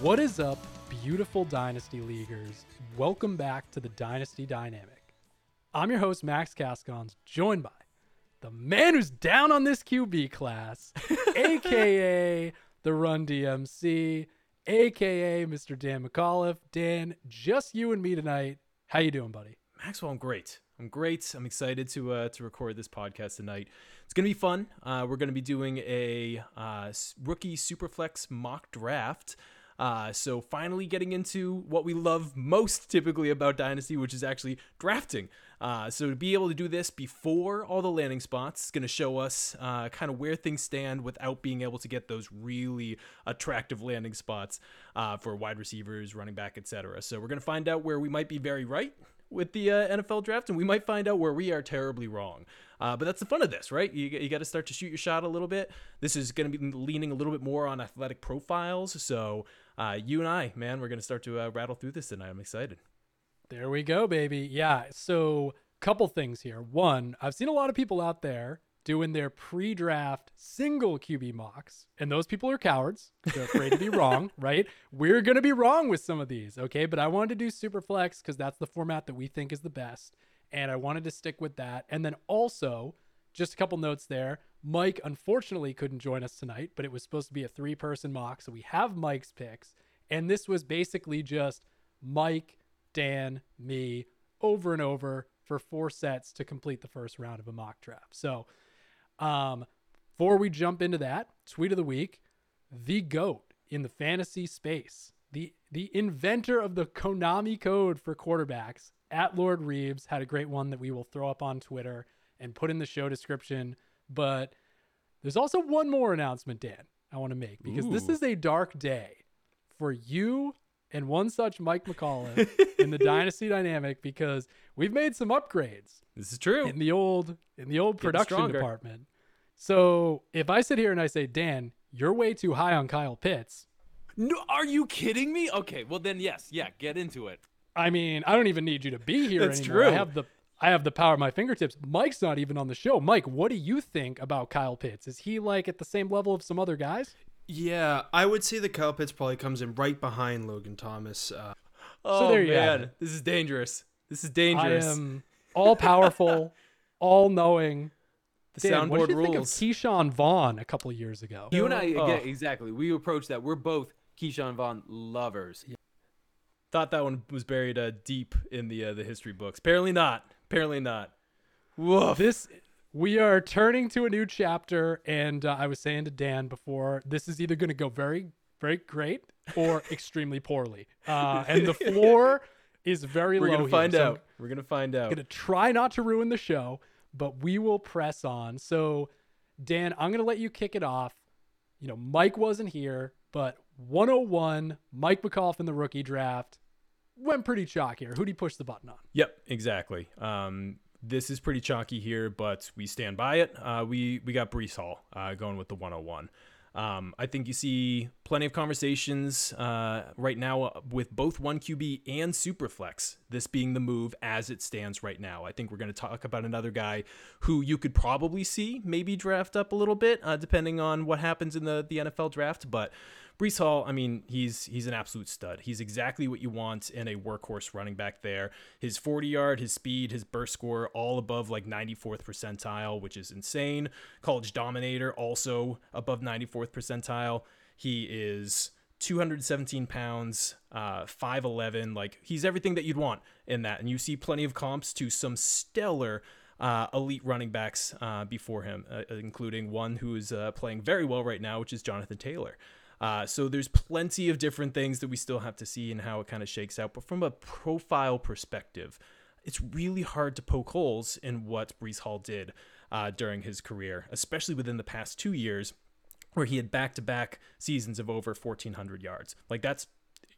What is up, beautiful Dynasty Leaguers? Welcome back to the Dynasty Dynamic. I'm your host, Max Kaskons, joined by the man who's down on this QB class, aka the Run DMC, aka Mr. Dan McAuliffe. Dan, just you and me tonight. How you doing, buddy? Maxwell, I'm great. I'm great. I'm excited to uh, to record this podcast tonight. It's gonna be fun. Uh, we're gonna be doing a uh, rookie superflex mock draft. Uh, so finally getting into what we love most typically about Dynasty, which is actually drafting. Uh, so to be able to do this before all the landing spots is going to show us uh, kind of where things stand without being able to get those really attractive landing spots uh, for wide receivers, running back, etc. So we're going to find out where we might be very right with the uh, NFL draft, and we might find out where we are terribly wrong. Uh, but that's the fun of this, right? You, you got to start to shoot your shot a little bit. This is going to be leaning a little bit more on athletic profiles. So uh, you and I, man, we're going to start to uh, rattle through this tonight. I'm excited. There we go, baby. Yeah. So, couple things here. One, I've seen a lot of people out there doing their pre-draft single QB mocks, and those people are cowards. They're afraid to be wrong, right? We're gonna be wrong with some of these, okay? But I wanted to do super flex because that's the format that we think is the best, and I wanted to stick with that. And then also, just a couple notes there. Mike unfortunately couldn't join us tonight, but it was supposed to be a three-person mock, so we have Mike's picks, and this was basically just Mike, Dan, me, over and over for four sets to complete the first round of a mock draft. So, um, before we jump into that, tweet of the week, the goat in the fantasy space, the the inventor of the Konami code for quarterbacks at Lord Reebs had a great one that we will throw up on Twitter and put in the show description. But there's also one more announcement, Dan, I want to make because this is a dark day for you and one such Mike McCullough in the Dynasty Dynamic because we've made some upgrades This is true. in the old in the old production stronger. department. So if I sit here and I say, Dan, you're way too high on Kyle Pitts. No, are you kidding me? Okay, well then yes, yeah, get into it. I mean, I don't even need you to be here That's anymore. I have the I have the power at my fingertips. Mike's not even on the show. Mike, what do you think about Kyle Pitts? Is he like at the same level of some other guys? Yeah, I would say that Kyle Pitts probably comes in right behind Logan Thomas. Uh, oh there you man, this is dangerous. This is dangerous. I dangerous. am all powerful, all knowing. the Dan, what soundboard did you rules. think of Ke'Shawn Vaughn a couple years ago? You and I, Oh. yeah, exactly. We approach that. We're both Ke'Shawn Vaughn lovers. Thought that one was buried uh, deep in the uh, the history books. Apparently not. Apparently not. Woof. this we are turning to a new chapter and uh, i was saying to dan before this is either going to go very very great or extremely poorly uh, and the floor is very We're low gonna here, find so out. We're gonna find out. going to try not to ruin the show but we will press on so dan i'm going to let you kick it off you know mike wasn't here but 101 mike mccauliffe in the rookie draft went pretty chalk here who'd you push the button on Yep, exactly. Um, this is pretty chalky here, but we stand by it. Uh, we we got Breece Hall uh, going with the 101. Um, I think you see plenty of conversations uh, right now uh, with both one QB and Superflex. This being the move as it stands right now. I think we're going to talk about another guy who you could probably see maybe draft up a little bit, uh, depending on what happens in the the NFL draft. But Breece Hall, I mean, he's he's an absolute stud. He's exactly what you want in a workhorse running back there. His 40 yard, his speed, his burst score, all above like 94th percentile, which is insane. College dominator, also above 94th percentile. He is 217 pounds, uh, 5'11. Like, he's everything that you'd want in that. And you see plenty of comps to some stellar uh, elite running backs uh, before him, uh, including one who is uh, playing very well right now, which is Jonathan Taylor. Uh, so there's plenty of different things that we still have to see and how it kind of shakes out. But from a profile perspective, it's really hard to poke holes in what Breece Hall did uh, during his career, especially within the past two years, where he had back-to-back seasons of over 1,400 yards. Like that's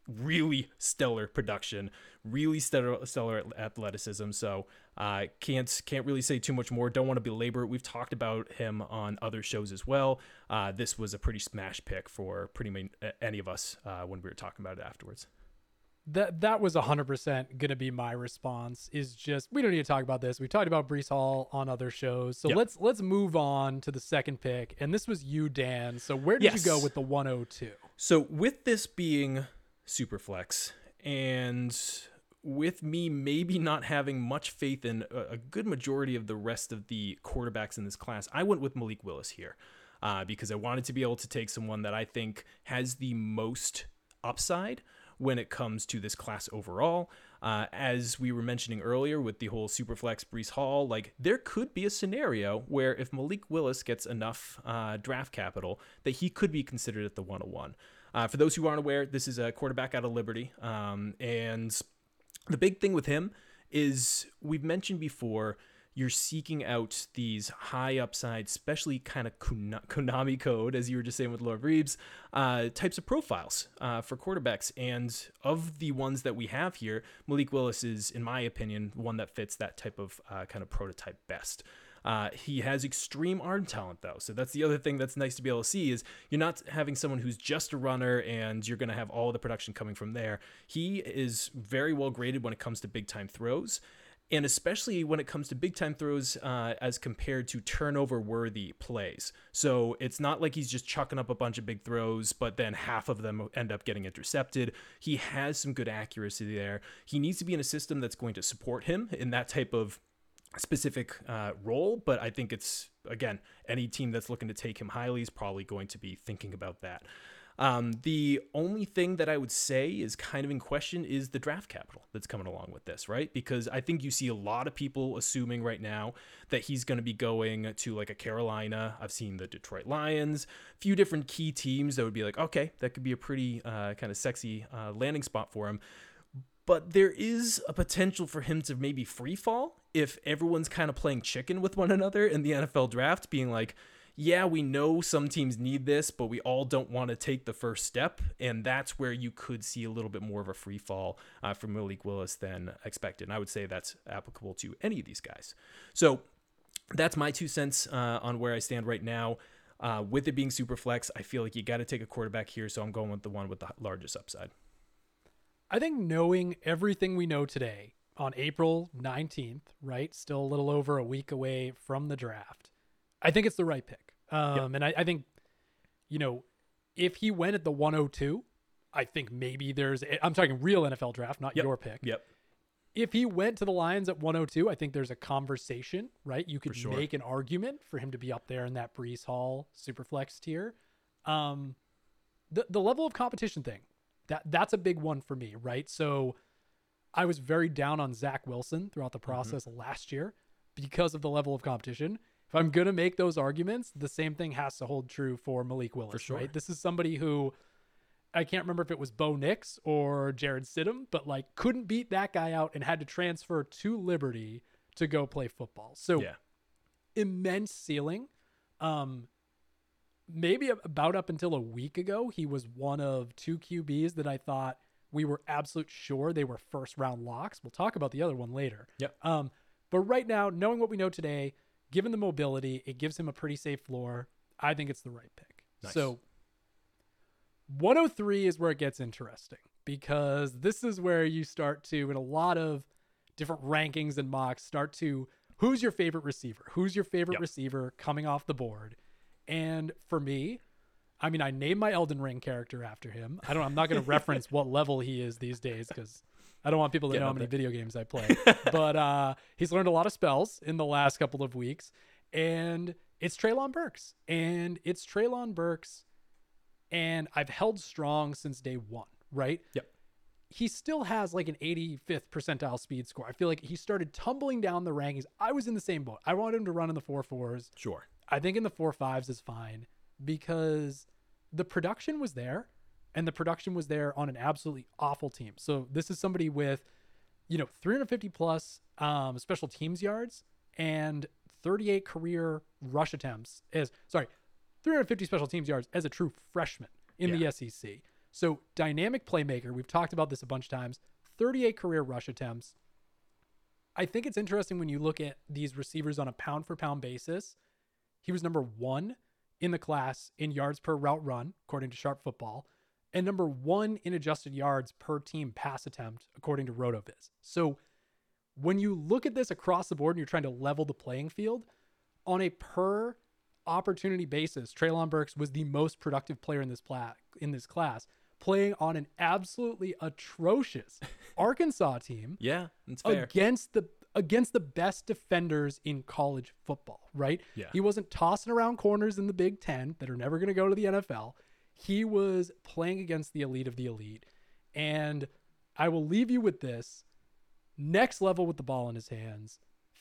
really stellar production, really stellar, stellar athleticism. So uh, can't can't really say too much more. Don't want to belabor it. We've talked about him on other shows as well. Uh, this was a pretty smash pick for pretty main, any of us uh, when we were talking about it afterwards. that that was 100% going to be my response is just we don't need to talk about this we talked about Breece Hall on other shows so Yep. let's let's move on to the second pick and this was you Dan so where did Yes. you go with the 102 So with this being Superflex and with me maybe not having much faith in a, good majority of the rest of the quarterbacks in this class, I went with Malik Willis here uh, because I wanted to be able to take someone that I think has the most upside when it comes to this class overall. Uh, as we were mentioning earlier with the whole Superflex Breece Hall, like there could be a scenario where if Malik Willis gets enough uh, draft capital, that he could be considered at the 101. Uh, for those who aren't aware, this is a quarterback out of Liberty. Um, and the big thing with him is we've mentioned before you're seeking out these high upside, especially kind of Konami code, as you were just saying with Lord Reebs, uh, types of profiles uh, for quarterbacks. And of the ones that we have here, Malik Willis is, in my opinion, one that fits that type of uh, kind of prototype best. Uh, he has extreme arm talent, though. So that's the other thing that's nice to be able to see is you're not having someone who's just a runner and you're going to have all the production coming from there. He is very well graded when it comes to big time throws and especially when it comes to big time throws uh, as compared to turnover worthy plays. So it's not like he's just chucking up a bunch of big throws, but then half of them end up getting intercepted. He has some good accuracy there. He needs to be in a system that's going to support him in that type of specific uh, role, but I think it's, again, any team that's looking to take him highly is probably going to be thinking about that. Um, the only thing that I would say is kind of in question is the draft capital that's coming along with this, right? Because I think you see a lot of people assuming right now that he's going to be going to like a Carolina. I've seen the Detroit Lions, a few different key teams that would be like, okay, that could be a pretty uh, kind of sexy uh, landing spot for him. But there is a potential for him to maybe free fall if everyone's kind of playing chicken with one another in the NFL draft, being like, yeah, we know some teams need this, but we all don't want to take the first step. And that's where you could see a little bit more of a free fall uh, from Malik Willis than expected. And I would say that's applicable to any of these guys. So that's my two cents uh, on where I stand right now. Uh, with it being super flex, I feel like you got to take a quarterback here. So I'm going with the one with the largest upside. I think knowing everything we know today on April 19th, right? Still a little over a week away from the draft. I think it's the right pick. Um, yep. And I, I, think, you know, if he went at the 102, I think maybe there's, I'm talking real NFL draft, not yep. your pick. Yep. If he went to the Lions at 102, I think there's a conversation, right? You could sure. make an argument for him to be up there in that Breece Hall superflex tier. Um, the the level of competition thing, that that's a big one for me, right? So, I was very down on Zach Wilson throughout the mm-hmm. process mm-hmm. last year because of the level of competition if I'm gonna make those arguments, the same thing has to hold true for Malik Willis. For sure. Right? This is somebody who I can't remember if it was Bo Nix or Jarrett Stidham, but like couldn't beat that guy out and had to transfer to Liberty to go play football. So yeah. immense ceiling. Um, maybe about up until a week ago, he was one of two QBs that I thought we were absolute sure they were first round locks. We'll talk about the other one later. Yep. Um, but right now, knowing what we know today, given the mobility, it gives him a pretty safe floor. I think it's the right pick. Nice. So 103 is where it gets interesting because this is where you start to, in a lot of different rankings and mocks, start to who's your favorite receiver? Who's your favorite yep. receiver coming off the board? And for me, I mean, I named my Elden Ring character after him. I don't. I'm not going to reference what level he is these days because I don't want people to Get know how many video games I play. but uh, he's learned a lot of spells in the last couple of weeks, and it's Treylon Burks, and it's Treylon Burks, and I've held strong since day one. Right. Yep. He still has like an 85th percentile speed score. I feel like he started tumbling down the rankings. I was in the same boat. I wanted him to run in the four fours. Sure. I think in the four fives is fine because the production was there and the production was there on an absolutely awful team. So this is somebody with, you know, 350 plus um, special teams yards and 38 career rush attempts as sorry, 350 special teams yards as a true freshman in yeah. the SEC. So dynamic playmaker. We've talked about this a bunch of times. 38 career rush attempts. I think it's interesting when you look at these receivers on a pound for pound basis. He was number one in the class in yards per route run, according to Sharp Football and number one in adjusted yards per team pass attempt, according to RotoViz. So when you look at this across the board and you're trying to level the playing field on a per opportunity basis, Treylon Burks was the most productive player in this pla- in this class, playing on an absolutely atrocious Arkansas team Yeah, that's fair. against the against the best defenders in college football, right? Yeah. He wasn't tossing around corners in the Big 10 that are never going to go to the NFL. He was playing against the elite of the elite. And I will leave you with this next level with the ball in his hands.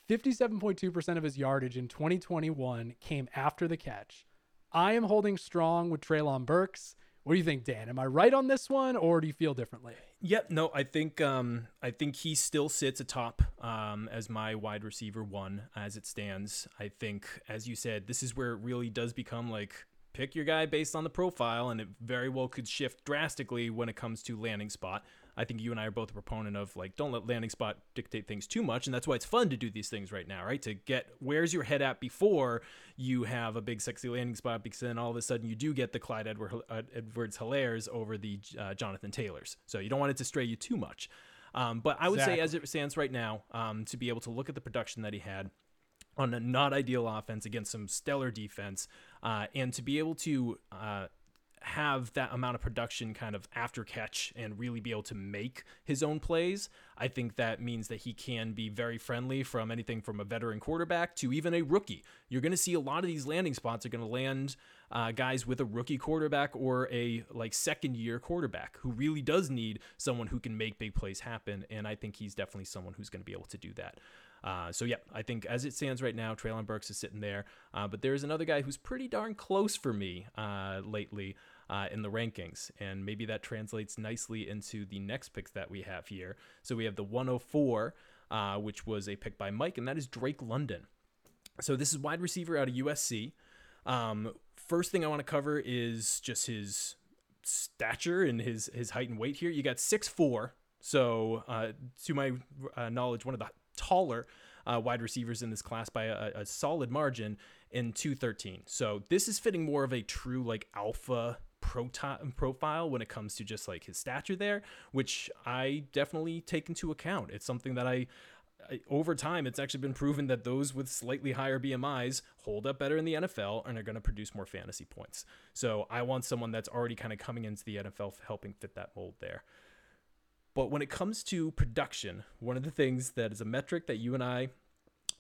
57.2% of his yardage in 2021 came after the catch. I am holding strong with Treylon Burks. What do you think, Dan? Am I right on this one, or do you feel differently? Yep. No, I think um, I think he still sits atop um, as my wide receiver one as it stands. I think, as you said, this is where it really does become like pick your guy based on the profile, and it very well could shift drastically when it comes to landing spot. I think you and I are both a proponent of like don't let landing spot dictate things too much, and that's why it's fun to do these things right now, right? To get where's your head at before you have a big sexy landing spot, because then all of a sudden you do get the Clyde Edward, uh, Edwards-Helaire's over the uh, Jonathan Taylors. So you don't want it to stray you too much. Um, but I would say, as it stands right now, um, to be able to look at the production that he had on a not ideal offense against some stellar defense, uh, and to be able to uh, have that amount of production kind of after catch and really be able to make his own plays, I think that means that he can be very friendly from anything from a veteran quarterback to even a rookie. You're going to see a lot of these landing spots are going to land uh, guys with a rookie quarterback or a like second year quarterback who really does need someone who can make big plays happen. And I think he's definitely someone who's going to be able to do that. Uh, so yeah, I think as it stands right now, Treylon Burks is sitting there, uh, but there is another guy who's pretty darn close for me uh, lately uh, in the rankings, and maybe that translates nicely into the next picks that we have here. So we have the 104, uh, which was a pick by Mike, and that is Drake London. So this is wide receiver out of USC. Um, first thing I want to cover is just his stature and his his height and weight here. You got six four. So, uh, to my uh, knowledge, one of the taller uh, wide receivers in this class by a, a solid margin in 213. So this is fitting more of a true like alpha proto- profile when it comes to just like his stature there, which I definitely take into account. It's something that I- over time, it's actually been proven that those with slightly higher BMIs hold up better in the NFL and are going to produce more fantasy points. So I want someone that's already kind of coming into the NFL helping fit that mold there. But when it comes to production, one of the things that is a metric that you and I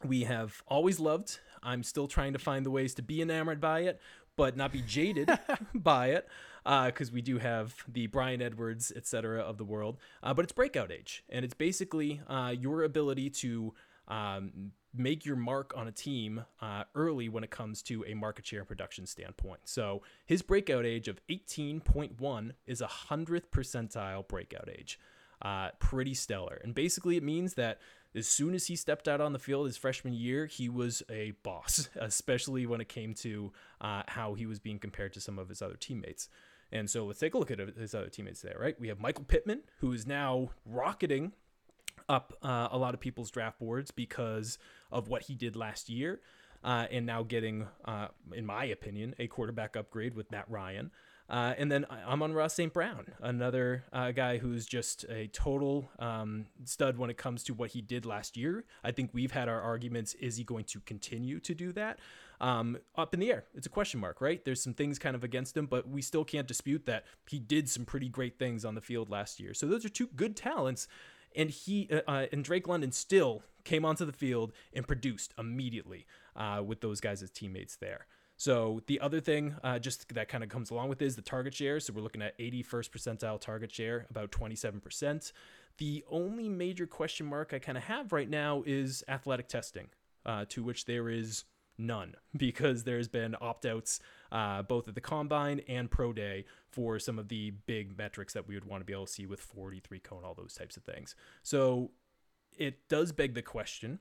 we have always loved. I'm still trying to find the ways to be enamored by it, but not be jaded by it, because we do have the Bryan Edwards, etc. of the world. Uh, but it's breakout age, and it's basically uh, your ability to um, make your mark on a team uh, early when it comes to a market share and production standpoint. So his breakout age of 18.1 is a hundredth percentile breakout age. Uh, pretty stellar. And basically, it means that as soon as he stepped out on the field his freshman year, he was a boss, especially when it came to uh, how he was being compared to some of his other teammates. And so let's take a look at his other teammates there, right? We have Michael Pittman, who is now rocketing up uh, a lot of people's draft boards because of what he did last year. Uh, and now getting, uh, in my opinion, a quarterback upgrade with Matt Ryan. Uh, and then I- Amon-Ra St. Brown, another uh, guy who's just a total um, stud when it comes to what he did last year. I think we've had our arguments. Is he going to continue to do that? Um, up in the air. It's a question mark, right? There's some things kind of against him, but we still can't dispute that he did some pretty great things on the field last year. So those are two good talents. And he uh, uh, and Drake London still came onto the field and produced immediately uh, with those guys as teammates there. So the other thing, uh, just that kind of comes along with is the target share. So we're looking at 81st percentile target share, about 27%. The only major question mark I kind of have right now is athletic testing, uh, to which there is none because there's been opt outs uh, both at the combine and pro day for some of the big metrics that we would want to be able to see with 43 cone, all those types of things. So it does beg the question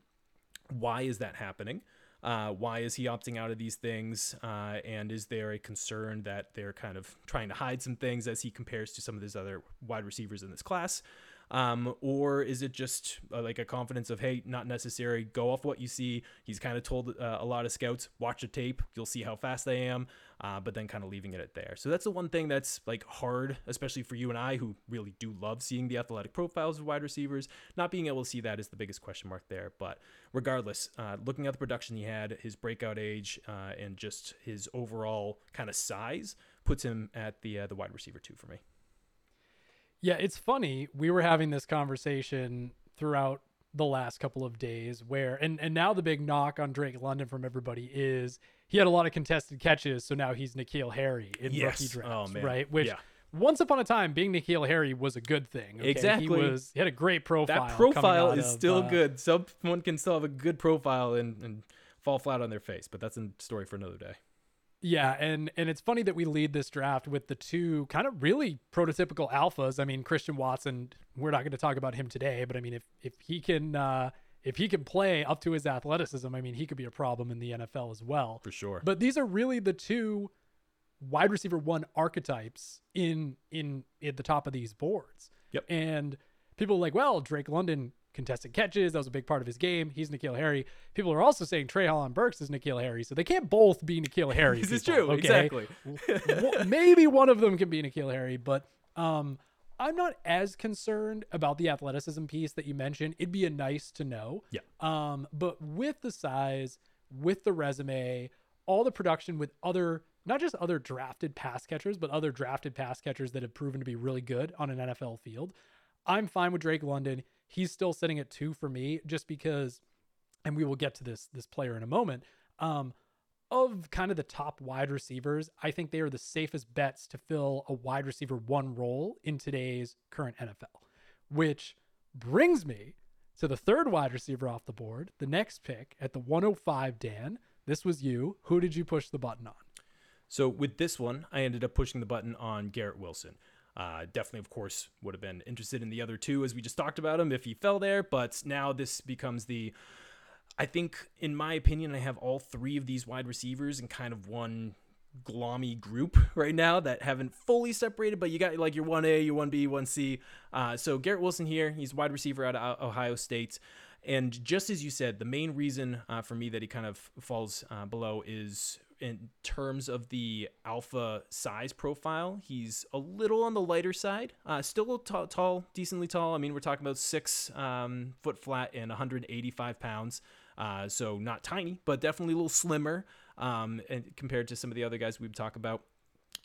why is that happening? Uh, why is he opting out of these things? Uh, and is there a concern that they're kind of trying to hide some things as he compares to some of these other wide receivers in this class? Um, or is it just uh, like a confidence of, hey, not necessary, go off what you see? He's kind of told uh, a lot of scouts, watch the tape, you'll see how fast I am, uh, but then kind of leaving it at there. So that's the one thing that's like hard, especially for you and I who really do love seeing the athletic profiles of wide receivers. Not being able to see that is the biggest question mark there. But regardless, uh, looking at the production he had, his breakout age, uh, and just his overall kind of size puts him at the uh, the wide receiver two for me. Yeah, it's funny. We were having this conversation throughout the last couple of days where and and now the big knock on Drake London from everybody is he had a lot of contested catches, so now he's N'Keal Harry in Yes. rookie drafts, Oh, man. right? Which Yeah. once upon a time, being N'Keal Harry was a good thing. okay? Exactly. he was he had a great profile. That profile is of, still uh, good. Someone can still have a good profile and, and fall flat on their face, but that's a story for another day. Yeah, and and it's funny that we lead this draft with the two kind of really prototypical alphas. I mean, Christian Watson, we're not going to talk about him today, but I mean if if he can uh if he can play up to his athleticism, I mean, he could be a problem in the NFL as well. For sure. But these are really the two wide receiver one archetypes in in at the top of these boards. Yep. And people are like, well, Drake London contested catches. That was a big part of his game. He's N'Keal Harry. People are also saying Trey Holland Burks is N'Keal Harry. So they can't both be N'Keal Harry. This is people, true. okay? Exactly. Well, Maybe one of them can be N'Keal Harry, but um, I'm not as concerned about the athleticism piece that you mentioned. It'd be a nice to know. Yeah. Um, but with the size, with the resume, all the production with other, not just other drafted pass catchers, but other drafted pass catchers that have proven to be really good on an NFL field, I'm fine with Drake London. He's still sitting at two for me, just because, and we will get to this this player in a moment. Um, of kind of the top wide receivers, I think they are the safest bets to fill a wide receiver one role in today's current NFL. Which brings me to the third wide receiver off the board, the next pick at the 105, Dan. This was you. Who did you push the button on? So with this one, I ended up pushing the button on Garrett Wilson. Uh, definitely, of course, would have been interested in the other two as we just talked about him if he fell there. But now this becomes the. I think, in my opinion, I have all three of these wide receivers in kind of one glommy group right now that haven't fully separated, but you got like your 1A, your 1B, 1C. Uh, so Garrett Wilson here, he's wide receiver out of Ohio State. And just as you said, the main reason uh, for me that he kind of falls uh, below is in terms of the alpha size profile. He's a little on the lighter side, uh, still tall, tall, decently tall. I mean, we're talking about six um, foot flat and 185 pounds. Uh, so not tiny, but definitely a little slimmer um, and compared to some of the other guys we've talked about.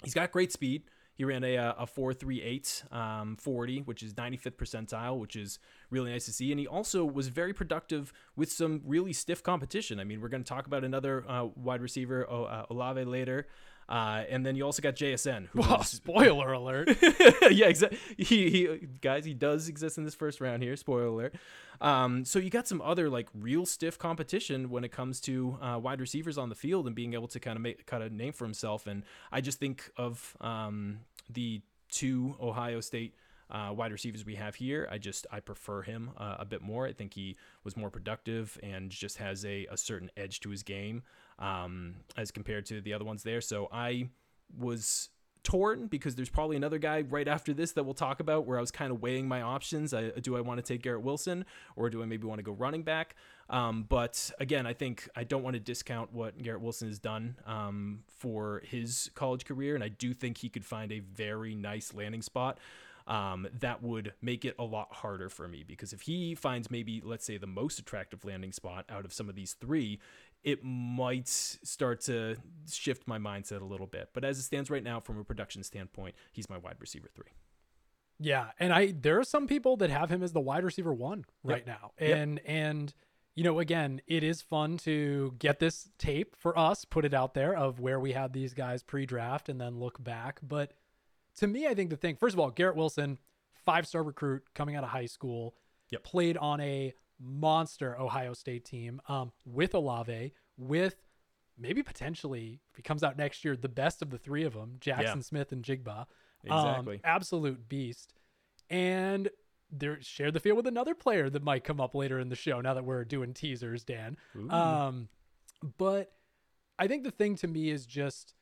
He's got great speed. He ran a, a 438 um, 40, which is 95th percentile, which is really nice to see. And he also was very productive with some really stiff competition. I mean, we're going to talk about another uh, wide receiver, o- uh, Olave, later. Uh, and then you also got JSN. Who Well, is- spoiler alert. yeah, exactly. He, he, guys, he does exist in this first round here. Spoiler alert. Um, so you got some other like real stiff competition when it comes to uh, wide receivers on the field and being able to kind of make kind of name for himself. And I just think of um, the two Ohio State. Uh, wide receivers we have here, I just I prefer him uh, a bit more. I think he was more productive and just has a, a certain edge to his game um, as compared to the other ones there. So I was torn because there's probably another guy right after this that we'll talk about where I was kind of weighing my options. I, do I want to take Garrett Wilson or do I maybe want to go running back? Um, but again, I think I don't want to discount what Garrett Wilson has done um, for his college career, and I do think he could find a very nice landing spot. Um, that would make it a lot harder for me because if he finds maybe, let's say, the most attractive landing spot out of some of these three, it might start to shift my mindset a little bit. But as it stands right now, from a production standpoint, he's my wide receiver three. Yeah, and I there are some people that have him as the wide receiver one right now, Yep. and and you know again, it is fun to get this tape for us, put it out there of where we had these guys pre-draft, and then look back. But to me, I think the thing, first of all, Garrett Wilson, five-star recruit coming out of high school, Yep. played on a monster Ohio State team um, with Olave, with maybe potentially if he comes out next year, the best of the three of them, Jaxon Smith-Njigba. Um, absolute beast. And they're shared the field with another player that might come up later in the show now that we're doing teasers, Dan. Um, but I think the thing to me is just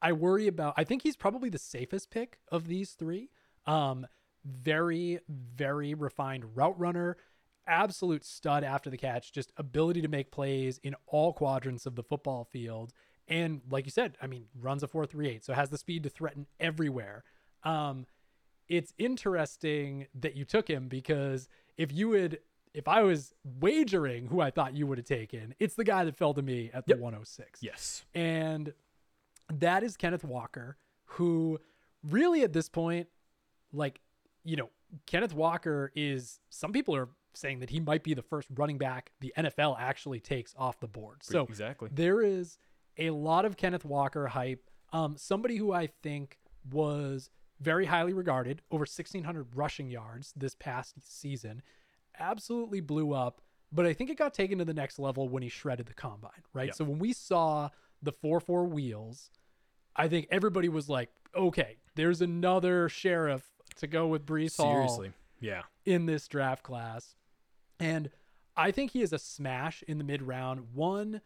I worry about I think he's probably the safest pick of these three. Um, very, very refined route runner, absolute stud after the catch, just ability to make plays in all quadrants of the football field. And like you said, I mean, runs a 4.38, so has the speed to threaten everywhere. Um, it's interesting that you took him because if you would, if I was wagering who I thought you would have taken, it's the guy that fell to me at the 106. Yes. And that is Kenneth Walker, who really at this point, like, you know, Kenneth Walker is, some people are saying that he might be the first running back the NFL actually takes off the board. So exactly. there is a lot of Kenneth Walker hype. Um, somebody who I think was very highly regarded, over 1,600 rushing yards this past season, absolutely blew up. But I think it got taken to the next level when he shredded the combine, right? Yeah. So when we saw the 4 4 wheels, I think everybody was like, okay, there's another sheriff to go with Breece Hall Seriously. Yeah. in this draft class. And I think he is a smash in the mid round. One,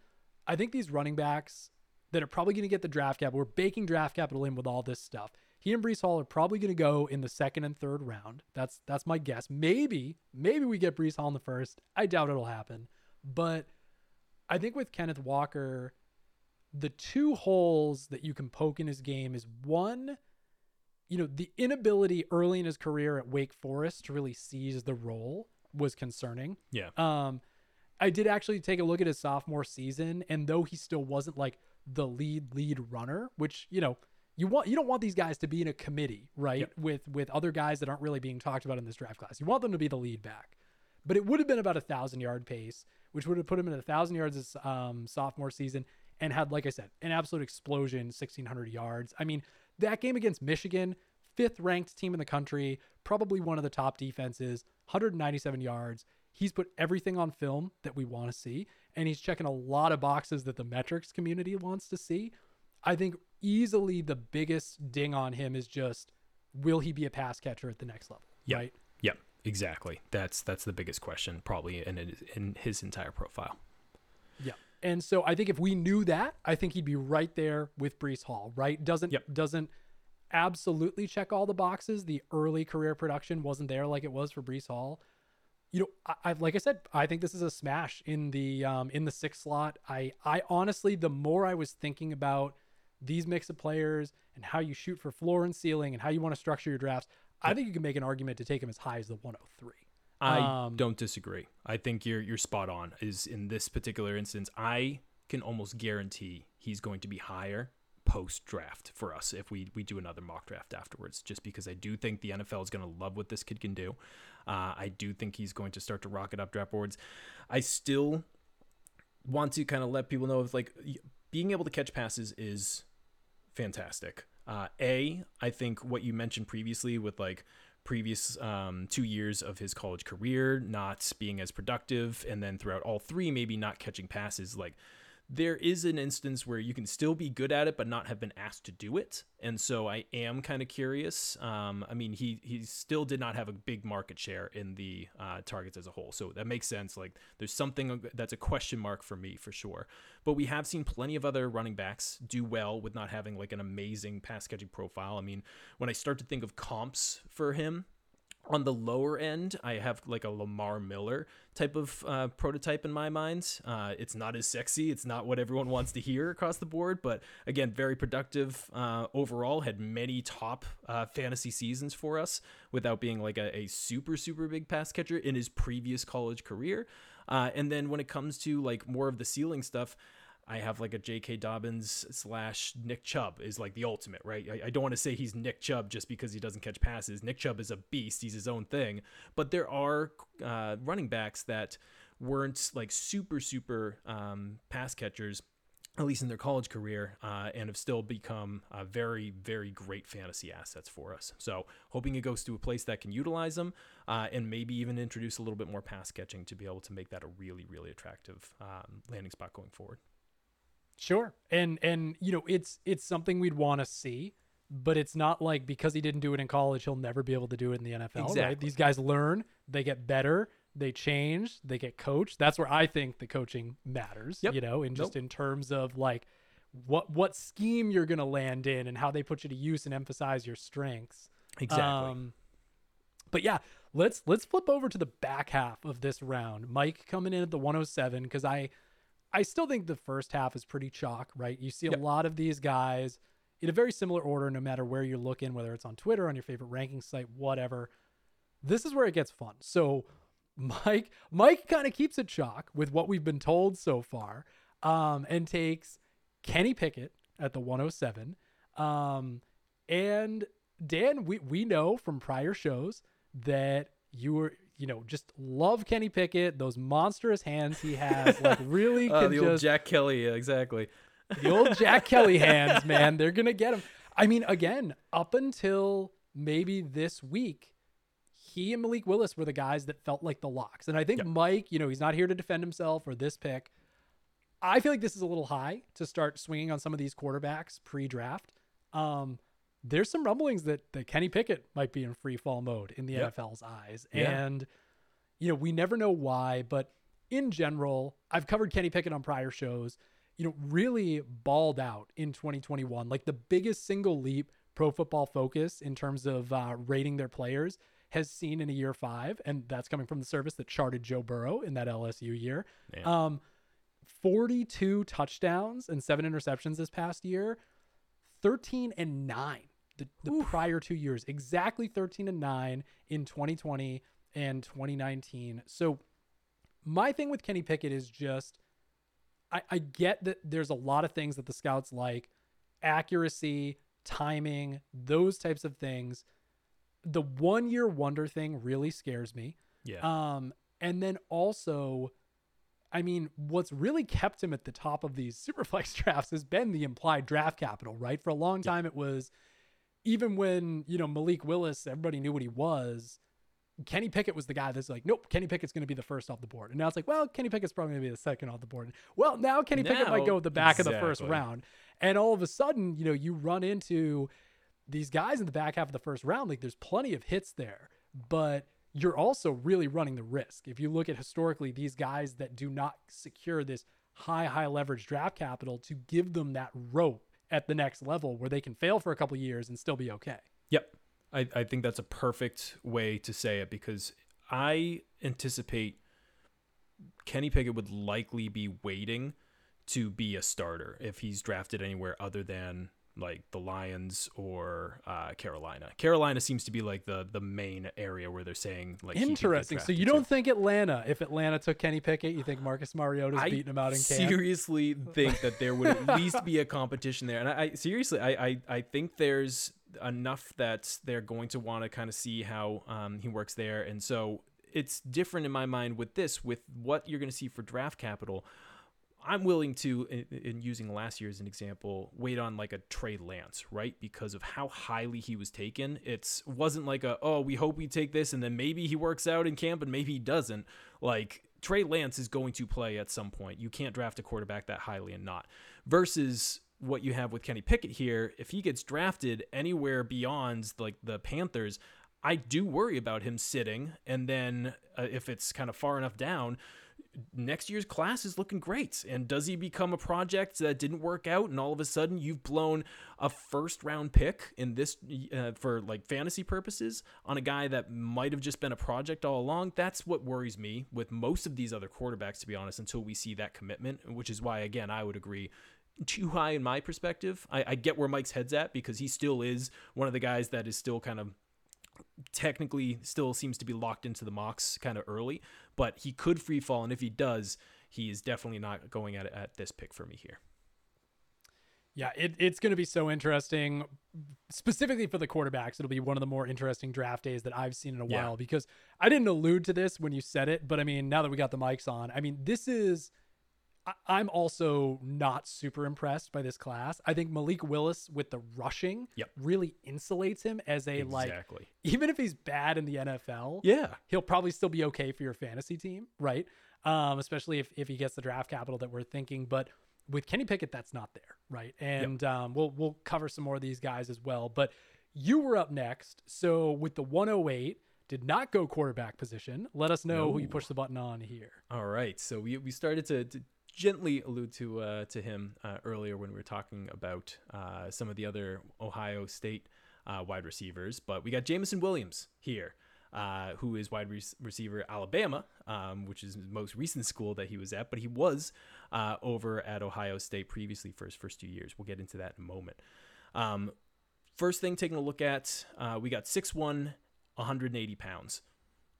I think these running backs that are probably going to get the draft capital, we're baking draft capital in with all this stuff. He and Breece Hall are probably going to go in the second and third round. That's that's my guess. Maybe, maybe we get Breece Hall in the first. I doubt it'll happen. But I think with Kenneth Walker, the two holes that you can poke in his game is one, you know, the inability early in his career at Wake Forest to really seize the role was concerning. Yeah. Um, I did actually take a look at his sophomore season, and though he still wasn't like the lead lead runner, which you know you want you don't want these guys to be in a committee, right? Yep. With with other guys that aren't really being talked about in this draft class. You want them to be the lead back, but it would have been about a thousand yard pace, which would have put him in a thousand yards his um, sophomore season, and had like I said, an absolute explosion, sixteen hundred yards. I mean, that game against Michigan, fifth ranked team in the country, probably one of the top defenses, 197 yards. He's put everything on film that we want to see, and he's checking a lot of boxes that the metrics community wants to see. I think easily the biggest ding on him is just will he be a pass catcher at the next level? Yep. Right. Yep. Exactly. That's that's the biggest question probably in in his entire profile. Yeah. And so I think if we knew that, I think he'd be right there with Breece Hall, right? Doesn't Yep. doesn't absolutely check all the boxes. The early career production wasn't there like it was for Breece Hall. You know, I, I like I said, I think this is a smash in the um in the sixth slot. I I honestly, the more I was thinking about these mix of players and how you shoot for floor and ceiling and how you want to structure your drafts, I think you can make an argument to take him as high as the 103. I Um, don't disagree. I think you're you're spot on. Is in this particular instance, I can almost guarantee he's going to be higher post draft for us if we we do another mock draft afterwards. Just because I do think the NFL is going to love what this kid can do. Uh, I do think he's going to start to rocket up draft boards. I still want to kind of let people know of like being able to catch passes is fantastic. Uh, a, I think what you mentioned previously with like previous um, two years of his college career not being as productive, and then throughout all three, maybe not catching passes, like there is an instance where you can still be good at it but not have been asked to do it. And so i am kind of curious. Um, i mean he he still did not have a big market share in the uh, targets as a whole. So that makes sense. Like there's something that's a question mark for me for sure. But we have seen plenty of other running backs do well with not having like an amazing pass catching profile. I mean when i start to think of comps for him on the lower end, I have like a Lamar Miller type of uh, prototype in my mind. Uh, it's not as sexy. It's not what everyone wants to hear across the board, but again, very productive uh, overall. Had many top uh, fantasy seasons for us without being like a, a super, super big pass catcher in his previous college career. Uh, and then when it comes to like more of the ceiling stuff, I have like a J.K. Dobbins slash Nick Chubb is like the ultimate, right? I, I don't want to say he's Nick Chubb just because he doesn't catch passes. Nick Chubb is a beast; he's his own thing. But there are uh, running backs that weren't like super super um, pass catchers, at least in their college career, uh, and have still become uh, very very great fantasy assets for us. So hoping it goes to a place that can utilize them, uh, and maybe even introduce a little bit more pass catching to be able to make that a really really attractive um, landing spot going forward. Sure. And and you know, it's it's something we'd want to see, but it's not like because he didn't do it in college, he'll never be able to do it in the NFL, Exactly. right? These guys learn, they get better, they change, they get coached. That's where I think the coaching matters, Yep. you know, and just Nope. in terms of like what what scheme you're going to land in and how they put you to use and emphasize your strengths. Exactly. Um, but yeah, let's let's flip over to the back half of this round. Mike coming in at the 107 because I I still think the first half is pretty chalk, right? You see a Yep. lot of these guys in a very similar order, no matter where you're looking, whether it's on Twitter, on your favorite ranking site, whatever. This is where it gets fun. So Mike Mike kind of keeps it chalk with what we've been told so far, um, and takes Kenny Pickett at the 107. Um, and Dan, we we know from prior shows that you were you know just love Kenny Pickett, those monstrous hands he has, like really Uh, the just old Jack Kelly, yeah, exactly. the old Jack Kelly hands, man. They're gonna get him. I mean, again, up until maybe this week, he and Malik Willis were the guys that felt like the locks. And I think Yep. Mike, you know, he's not here to defend himself or this pick. I feel like this is a little high to start swinging on some of these quarterbacks pre-draft. Um, there's some rumblings that, that Kenny Pickett might be in free fall mode in the Yep. NFL's eyes. Yeah. And, you know, we never know why, but in general, I've covered Kenny Pickett on prior shows, you know, really balled out in 2021. Like the biggest single leap pro football focus in terms of uh, rating their players has seen in a year five. And that's coming from the service that charted Joe Burrow in that LSU year. Man. Um, 42 touchdowns and seven interceptions this past year, 13 and nine the, the prior two years, exactly 13 and nine in 2020 and 2019. So, my thing with Kenny Pickett is just I, I get that there's a lot of things that the scouts like accuracy, timing, those types of things. The one year wonder thing really scares me. Yeah. Um, and then also, I mean, what's really kept him at the top of these superflex drafts has been the implied draft capital, right? For a long time, it was even when, you know, Malik Willis, everybody knew what he was. Kenny Pickett was the guy that's like, nope, Kenny Pickett's going to be the first off the board. And now it's like, well, Kenny Pickett's probably going to be the second off the board. Well, now Kenny Pickett might go at the back of the first round. And all of a sudden, you know, you run into these guys in the back half of the first round. Like there's plenty of hits there, but you're also really running the risk. If you look at historically, these guys that do not secure this high, high leverage draft capital to give them that rope at the next level where they can fail for a couple years and still be okay. Yep. I, I think that's a perfect way to say it because I anticipate Kenny Pickett would likely be waiting to be a starter if he's drafted anywhere other than like the Lions or uh, Carolina. Carolina seems to be like the the main area where they're saying like Interesting. So you don't think Atlanta, if Atlanta took Kenny Pickett, you think Marcus Mariota's I beating him out in camp? seriously think that there would at least be a competition there, and I, I seriously, I, I, I think there's enough that they're going to want to kind of see how um, he works there, and so it's different in my mind with this, with what you're going to see for draft capital. I'm willing to, in, in using last year as an example, wait on like a Trey Lance, right? Because of how highly he was taken. It's wasn't like a oh we hope we take this and then maybe he works out in camp and maybe he doesn't. Like Trey Lance is going to play at some point. You can't draft a quarterback that highly and not. Versus what you have with Kenny Pickett here, if he gets drafted anywhere beyond like the Panthers, I do worry about him sitting. And then uh, if it's kind of far enough down, next year's class is looking great. And does he become a project that didn't work out, and all of a sudden you've blown a first round pick in this uh, for like fantasy purposes on a guy that might have just been a project all along? That's what worries me with most of these other quarterbacks, to be honest. Until we see that commitment, which is why again I would agree. Too high in my perspective. I, I get where Mike's head's at because he still is one of the guys that is still kind of technically still seems to be locked into the mocks kind of early, but he could free fall, and if he does, he is definitely not going at it at this pick for me here. Yeah, it, it's going to be so interesting. Specifically for the quarterbacks, it'll be one of the more interesting draft days that I've seen in a Yeah. while because I didn't allude to this when you said it, but I mean, now that we got the mics on, I mean, this is. I- I'm also not super impressed by this class. I think Malik Willis with the rushing Yep. really insulates him as a like even if he's bad in the NFL, Yeah. he'll probably still be okay for your fantasy team, right? Um, especially if, if he gets the draft capital that we're thinking. But with Kenny Pickett, that's not there, right? And um, we'll we'll cover some more of these guys as well. But you were up next, so with the 108, did not go quarterback position. Let us know who you No. push the button on here. All right. So we, we started to, to gently allude to uh, to him uh, earlier when we were talking about uh, some of the other Ohio State uh, wide receivers, but we got Jameson Williams here. uh, who is wide re- receiver Alabama, um, which is most recent school that he was at, but he was uh, over at Ohio State previously for his first two years. We'll get into that in a moment. Um, first thing, taking a look at, we got 6'1, 180 pounds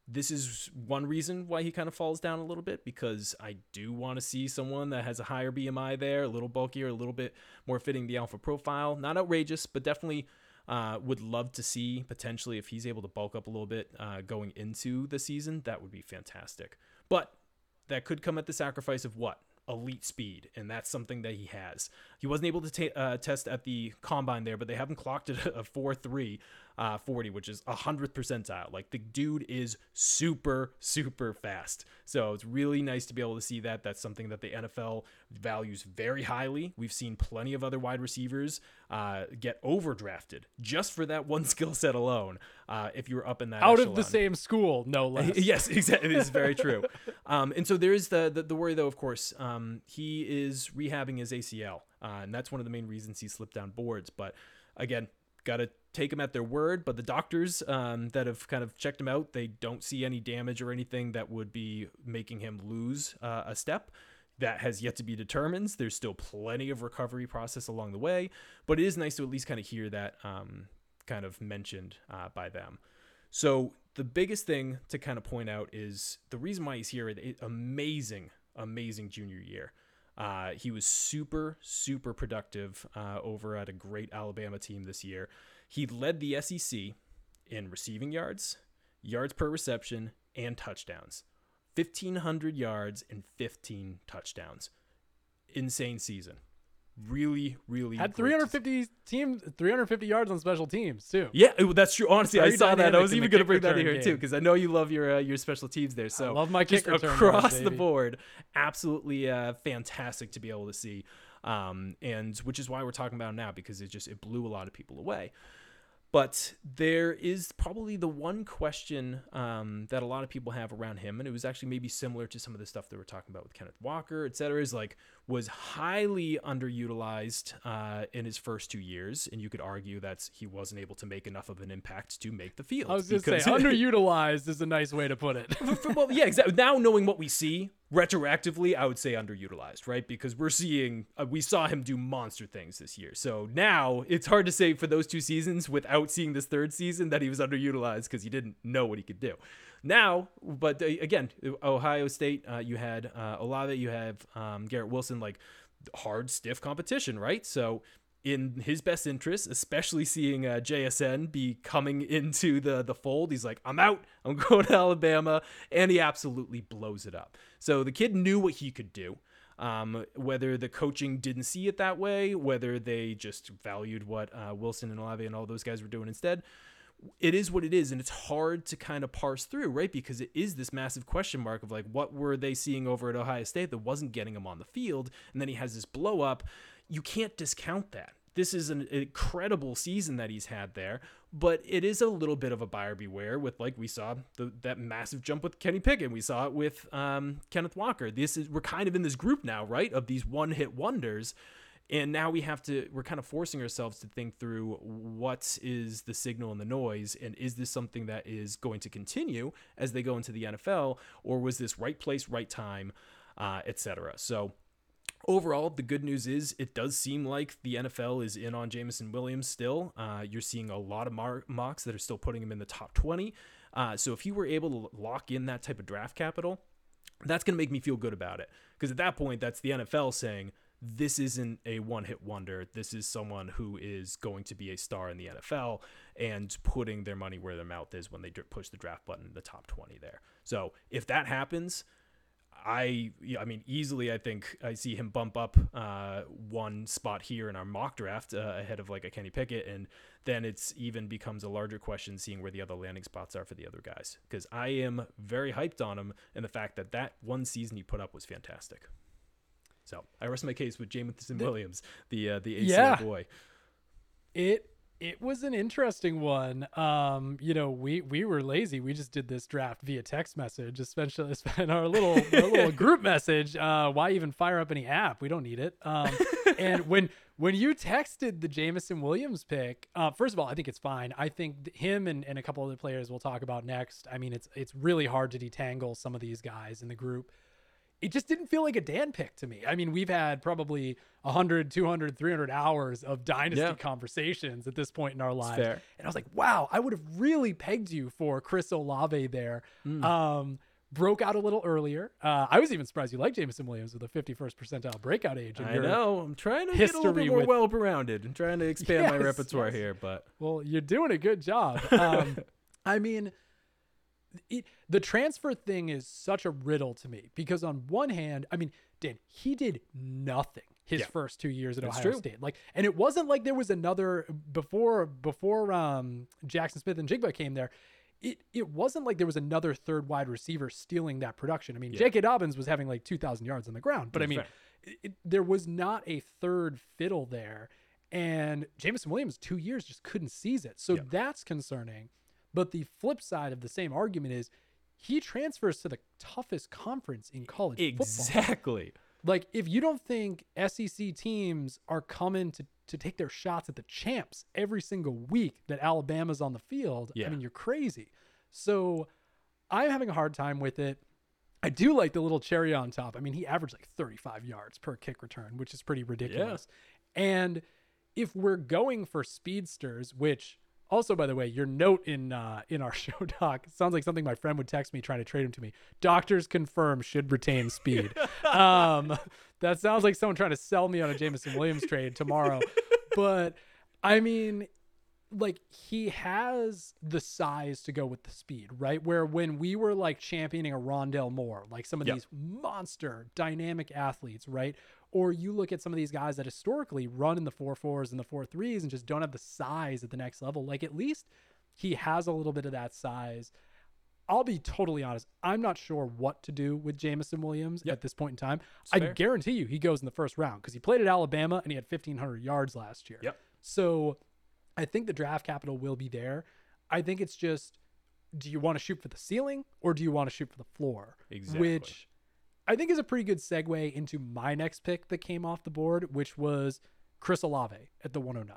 this is one reason why he kind of falls down a little bit because I do want to see someone that has a higher BMI there, a little bulkier, a little bit more fitting the alpha profile. Not outrageous, but definitely uh, would love to see potentially if he's able to bulk up a little bit uh, going into the season. That would be fantastic. But that could come at the sacrifice of what? elite speed, and that's something that he has. He wasn't able to ta- uh, test at the combine there, but they haven't clocked it a 4 3 uh, 40, which is a 100th percentile. Like the dude is super, super fast. So it's really nice to be able to see that. That's something that the NFL values very highly. We've seen plenty of other wide receivers uh, get overdrafted just for that one skill set alone. Uh, if you're up in that out echelon. of the same school, no less. yes, exactly. It is very true. um, and so there is the, the, the worry, though. Of course, um, he is rehabbing his ACL, uh, and that's one of the main reasons he slipped down boards. But again, got to take him at their word. But the doctors um, that have kind of checked him out, they don't see any damage or anything that would be making him lose uh, a step. That has yet to be determined. There's still plenty of recovery process along the way, but it is nice to at least kind of hear that um, kind of mentioned uh, by them. So the biggest thing to kind of point out is the reason why he's here. It, amazing, amazing junior year. Uh, he was super, super productive uh, over at a great Alabama team this year. He led the SEC in receiving yards, yards per reception, and touchdowns. 1,500 yards and 15 touchdowns. Insane season. Really, really Had great 350 teams, 350 yards on special teams too. yeah, that's true. Honestly, I saw that. I was even going to bring that in here too because I know you love your uh, your special teams there. So love my kick across the board, absolutely uh, fantastic to be able to see, um, and which is why we're talking about it now because it just it blew a lot of people away. But there is probably the one question um, that a lot of people have around him, and it was actually maybe similar to some of the stuff that we're talking about with Kenneth Walker, et cetera, is like was highly underutilized uh, in his first two years, and you could argue that he wasn't able to make enough of an impact to make the field. I was going to say underutilized is a nice way to put it. well, yeah, exactly. Now knowing what we see retroactively, I would say underutilized, right? Because we're seeing, uh, we saw him do monster things this year. So now it's hard to say for those two seasons without seeing this third season that he was underutilized because he didn't know what he could do. Now, but uh, again, Ohio State, uh, you had uh, Olave, you have um, Garrett Wilson, like hard, stiff competition, right? So in his best interest, especially seeing uh, JSN be coming into the the fold. He's like, I'm out. I'm going to Alabama, and he absolutely blows it up. So the kid knew what he could do. Um, whether the coaching didn't see it that way, whether they just valued what uh, Wilson and Olave and all those guys were doing instead, it is what it is and it's hard to kind of parse through right because it is this massive question mark of like what were they seeing over at ohio state that wasn't getting him on the field and then he has this blow up you can't discount that. This is an incredible season that he's had there but it is a little bit of a buyer beware with like we saw the, that massive jump with kenny pickett. We saw it with um, kenneth walker. This is we're kind of in this group now right of these one hit wonders. And now we have to we're kind of forcing ourselves to think through what is the signal and the noise and is this something that is going to continue as they go into the nfl or was this right place right time uh, etc so overall the good news is it does seem like the nfl is in on Jameson williams still uh, you're seeing a lot of mar- mocks that are still putting him in the top 20 uh, so if you were able to lock in that type of draft capital that's going to make me feel good about it because at that point that's the nfl saying this isn't a one hit wonder. This is someone who is going to be a star in the NFL and putting their money where their mouth is when they push the draft button in the top 20 there. So if that happens, I I mean easily I think I see him bump up uh, one spot here in our mock draft uh, ahead of like a Kenny Pickett and then it's even becomes a larger question seeing where the other landing spots are for the other guys because I am very hyped on him and the fact that that one season he put up was fantastic. So I rest my case with Jameson Williams, the uh, the ACL Yeah. boy. it it was an interesting one. Um, you know, we we were lazy. We just did this draft via text message, especially in our little our little group message. Uh, why even fire up any app? We don't need it. Um, and when when you texted the Jameson Williams pick, uh, first of all, I think it's fine. I think him and, and a couple other players we'll talk about next. I mean, it's it's really hard to detangle some of these guys in the group. It just didn't feel like a Dan pick to me. I mean, we've had probably 100, 200, 300 hours of dynasty Yeah. conversations at this point in our lives. And I was like, wow, I would have really pegged you for Chris Olave there. Hmm. Um, broke out a little earlier. Uh, I was even surprised you liked Jameson Williams with a 51st percentile breakout age. I know. I'm trying to get a little bit more with- well-rounded. I'm trying to expand my repertoire yes. here, but Well, you're doing a good job. Um, I mean, it, the transfer thing is such a riddle to me because on one hand, I mean, Dan, he did nothing his Yeah. first two years at That's Ohio true. State. Like, and it wasn't like there was another before before um, Jaxon Smith-Njigba came there. It, it wasn't like there was another third wide receiver stealing that production. I mean, J.K. Dobbins was having like 2,000 yards on the ground, but I mean, it, there was not a third fiddle there. And Jameson Williams, two years, just couldn't seize it. So Yeah. that's concerning. But the flip side of the same argument is he transfers to the toughest conference in college football. exactly. Like, if you don't think SEC teams are coming to, to take their shots at the champs every single week that Alabama's on the field, I mean, you're crazy. So I'm having a hard time with it. I do like the little cherry on top. I mean, he averaged like 35 yards per kick return, which is pretty ridiculous. And if we're going for speedsters, which also, by the way, your note in uh, in our show doc sounds like something my friend would text me trying to trade him to me. Doctors confirm should retain speed. um, that sounds like someone trying to sell me on a Jameson Williams trade tomorrow. But I mean, like he has the size to go with the speed, right? Where when we were like championing a Rondale Moore, like some of Yep. these monster dynamic athletes, right? Or you look at some of these guys that historically run in the four fours and the four threes and just don't have the size at the next level. Like at least he has a little bit of that size. I'll be totally honest. I'm not sure what to do with Jameson Williams Yep. at this point in time. I fair. guarantee you he goes in the first round because he played at Alabama and he had 1,500 yards last year. Yep. So I think the draft capital will be there. I think it's just do you want to shoot for the ceiling or do you want to shoot for the floor? Exactly. Which I think is a pretty good segue into my next pick that came off the board, which was Chris Olave at the 109.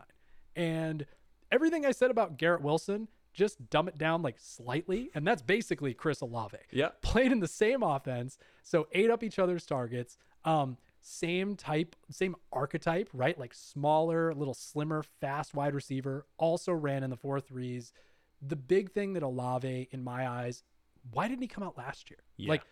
And everything I said about Garrett Wilson, just dumb it down like slightly. And that's basically Chris Olave Yeah. played in the same offense, so ate up each other's targets. Um, same type, same archetype, right? Like smaller, little slimmer, fast wide receiver. Also ran in the four threes. The big thing that Olave, in my eyes, why didn't he come out last year? Yeah. Like,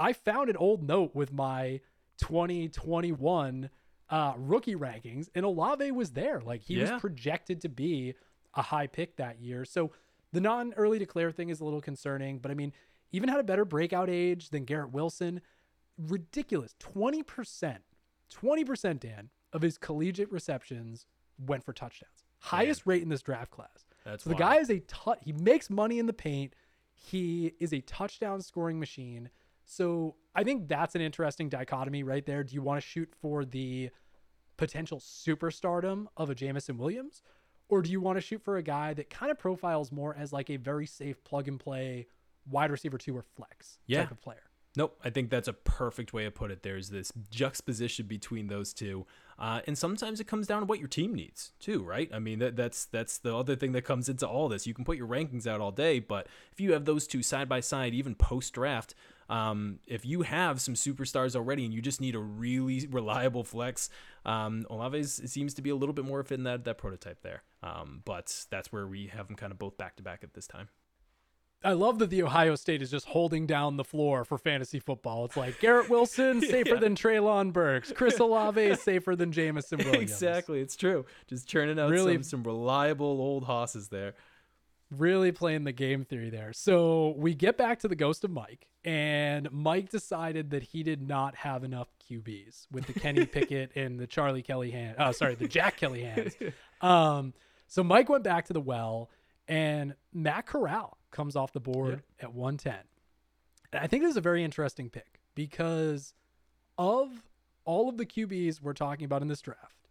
I found an old note with my 2021 uh, rookie rankings, and Olave was there. Like he Yeah. was projected to be a high pick that year. So the non early declare thing is a little concerning, but I mean, even had a better breakout age than Garrett Wilson. Ridiculous. 20%, 20%, Dan, of his collegiate receptions went for touchdowns. Highest rate in this draft class. That's so the wild. guy is a tu- he makes money in the paint. He is a touchdown scoring machine. So I think that's an interesting dichotomy right there. Do you want to shoot for the potential superstardom of a Jameson Williams? Or do you want to shoot for a guy that kind of profiles more as like a very safe plug and play wide receiver two or flex Yeah. type of player? Nope, I think that's a perfect way to put it. There's this juxtaposition between those two, uh, and sometimes it comes down to what your team needs too, right? I mean, that, that's that's the other thing that comes into all this. You can put your rankings out all day, but if you have those two side by side, even post draft, um, if you have some superstars already and you just need a really reliable flex, um, Olave seems to be a little bit more fit in that that prototype there. Um, but that's where we have them kind of both back to back at this time. I love that the Ohio State is just holding down the floor for fantasy football. It's like Garrett Wilson safer than Treylon Burks, Chris Olave safer than Jameson Williams. exactly, it's true. Just churning out Really- some, some reliable old hosses there. Really playing the game theory there. So we get back to the ghost of Mike, and Mike decided that he did not have enough QBs with the Kenny Pickett and the Charlie Kelly hand. Oh, sorry, the Jack Kelly hands. Um, so Mike went back to the well, and Matt Corral comes off the board at 110. And I think this is a very interesting pick because of all of the QBs we're talking about in this draft,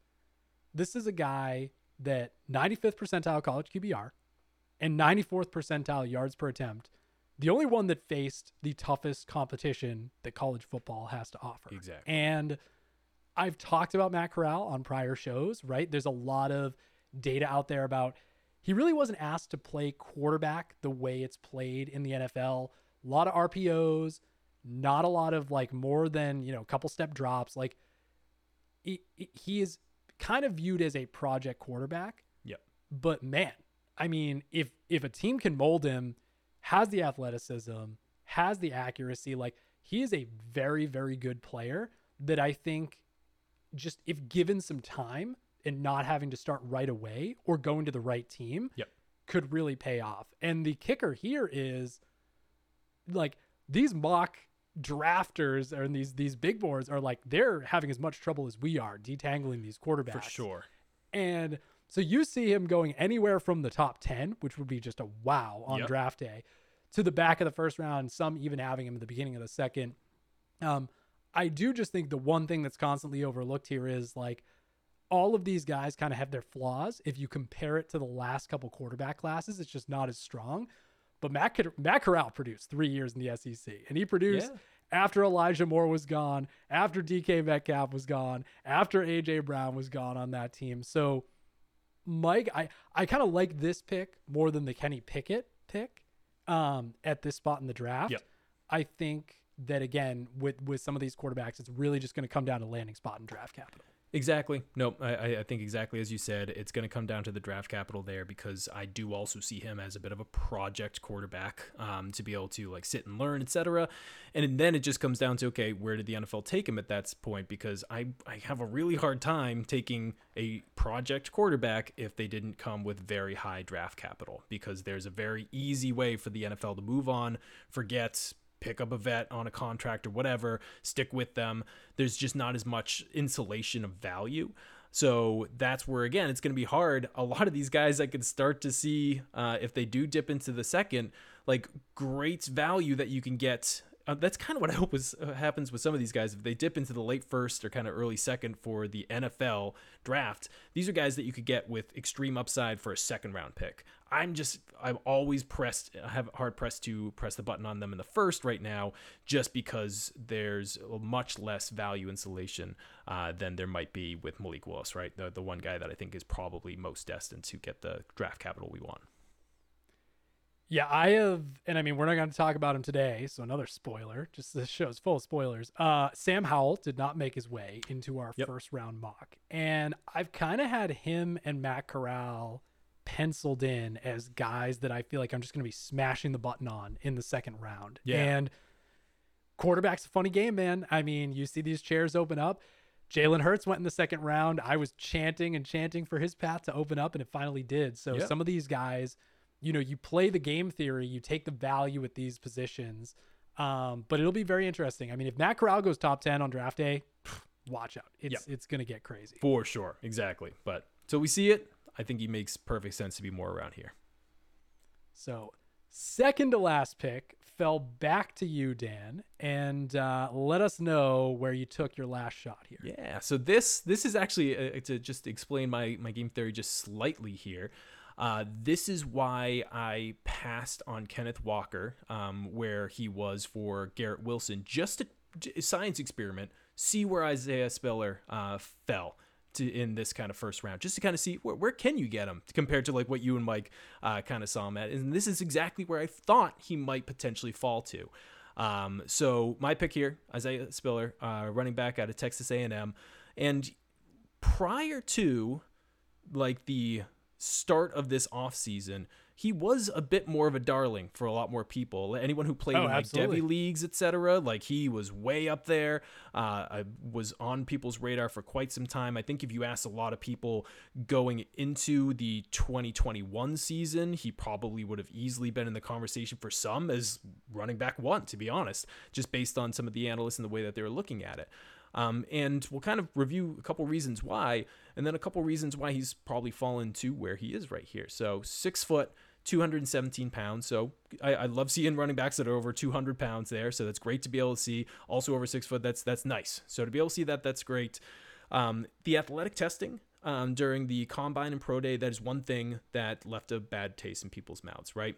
this is a guy that 95th percentile college QBR and 94th percentile yards per attempt. The only one that faced the toughest competition that college football has to offer. Exactly. And I've talked about Matt Corral on prior shows, right? There's a lot of data out there about he really wasn't asked to play quarterback the way it's played in the NFL. A lot of RPOs, not a lot of like more than, you know, a couple step drops. Like he, he is kind of viewed as a project quarterback. Yep. But man, I mean, if if a team can mold him, has the athleticism, has the accuracy, like he is a very very good player that I think just if given some time and not having to start right away or going to the right team, Yep. could really pay off. And the kicker here is like these mock drafters and these these big boards are like they're having as much trouble as we are detangling these quarterbacks. For sure. And so you see him going anywhere from the top 10, which would be just a wow on Yep. draft day, to the back of the first round, some even having him at the beginning of the second. Um, I do just think the one thing that's constantly overlooked here is like all of these guys kind of have their flaws. If you compare it to the last couple quarterback classes, it's just not as strong. But Matt, Matt Corral produced three years in the SEC, and he produced Yeah. after Elijah Moore was gone, after DK Metcalf was gone, after AJ Brown was gone on that team. So, Mike, I, I kind of like this pick more than the Kenny Pickett pick um, at this spot in the draft. Yep. I think that again with with some of these quarterbacks, it's really just going to come down to landing spot and draft capital. Exactly. No, I, I- think exactly as you said, it's going to come down to the draft capital there because I do also see him as a bit of a project quarterback um, to be able to like sit and learn, etc. And then it just comes down to okay, where did the NFL take him at that point? Because I I have a really hard time taking a project quarterback if they didn't come with very high draft capital because there's a very easy way for the NFL to move on, forget pick up a vet on a contract or whatever, stick with them. There's just not as much insulation of value. So that's where, again, it's going to be hard. A lot of these guys I could start to see uh, if they do dip into the second, like great value that you can get. Uh, that's kind of what I hope is, uh, happens with some of these guys. If they dip into the late first or kind of early second for the NFL draft, these are guys that you could get with extreme upside for a second round pick. I'm just I'm always pressed I have hard pressed to press the button on them in the first right now just because there's much less value insulation uh, than there might be with Malik Willis, right? The the one guy that I think is probably most destined to get the draft capital we want. Yeah, I have, and I mean, we're not going to talk about him today, so another spoiler. Just this show's full of spoilers. Uh, Sam Howell did not make his way into our Yep. first round mock, and I've kind of had him and Matt Corral penciled in as guys that I feel like I'm just going to be smashing the button on in the second round. Yeah. And quarterback's a funny game, man. I mean, you see these chairs open up. Jalen Hurts went in the second round. I was chanting and chanting for his path to open up, and it finally did. So Yep. some of these guys, you know, you play the game theory, you take the value at these positions. Um, but it'll be very interesting. I mean, if Matt Corral goes top ten on draft day, watch out. It's it's gonna get crazy. For sure, exactly. But so we see it. I think he makes perfect sense to be more around here. So second to last pick fell back to you, Dan, and uh, let us know where you took your last shot here. Yeah. So this this is actually uh, to just explain my my game theory just slightly here. Uh, this is why I passed on Kenneth Walker, um, where he was for Garrett Wilson, just a science experiment, see where Isaiah Spiller uh, fell to in this kind of first round, just to kind of see where, where can you get him compared to like what you and Mike uh, kind of saw him at, and this is exactly where I thought he might potentially fall to. Um, so my pick here, Isaiah Spiller, uh, running back out of Texas A&M, and prior to like the start of this offseason, he was a bit more of a darling for a lot more people. Anyone who played Oh, in like absolutely. Devy leagues, etc., like he was way up there. Uh, I was on people's radar for quite some time. I think if you asked a lot of people going into the 2021 season, he probably would have easily been in the conversation for some as running back one, to be honest, just based on some of the analysts and the way that they were looking at it. Um, and we'll kind of review a couple reasons why, and then a couple reasons why he's probably fallen to where he is right here. So six foot, 217 pounds. So I, I love seeing running backs that are over 200 pounds there. So that's great to be able to see. Also over six foot, that's that's nice. So to be able to see that, that's great. Um, the athletic testing um, during the combine and pro day, that is one thing that left a bad taste in people's mouths, right?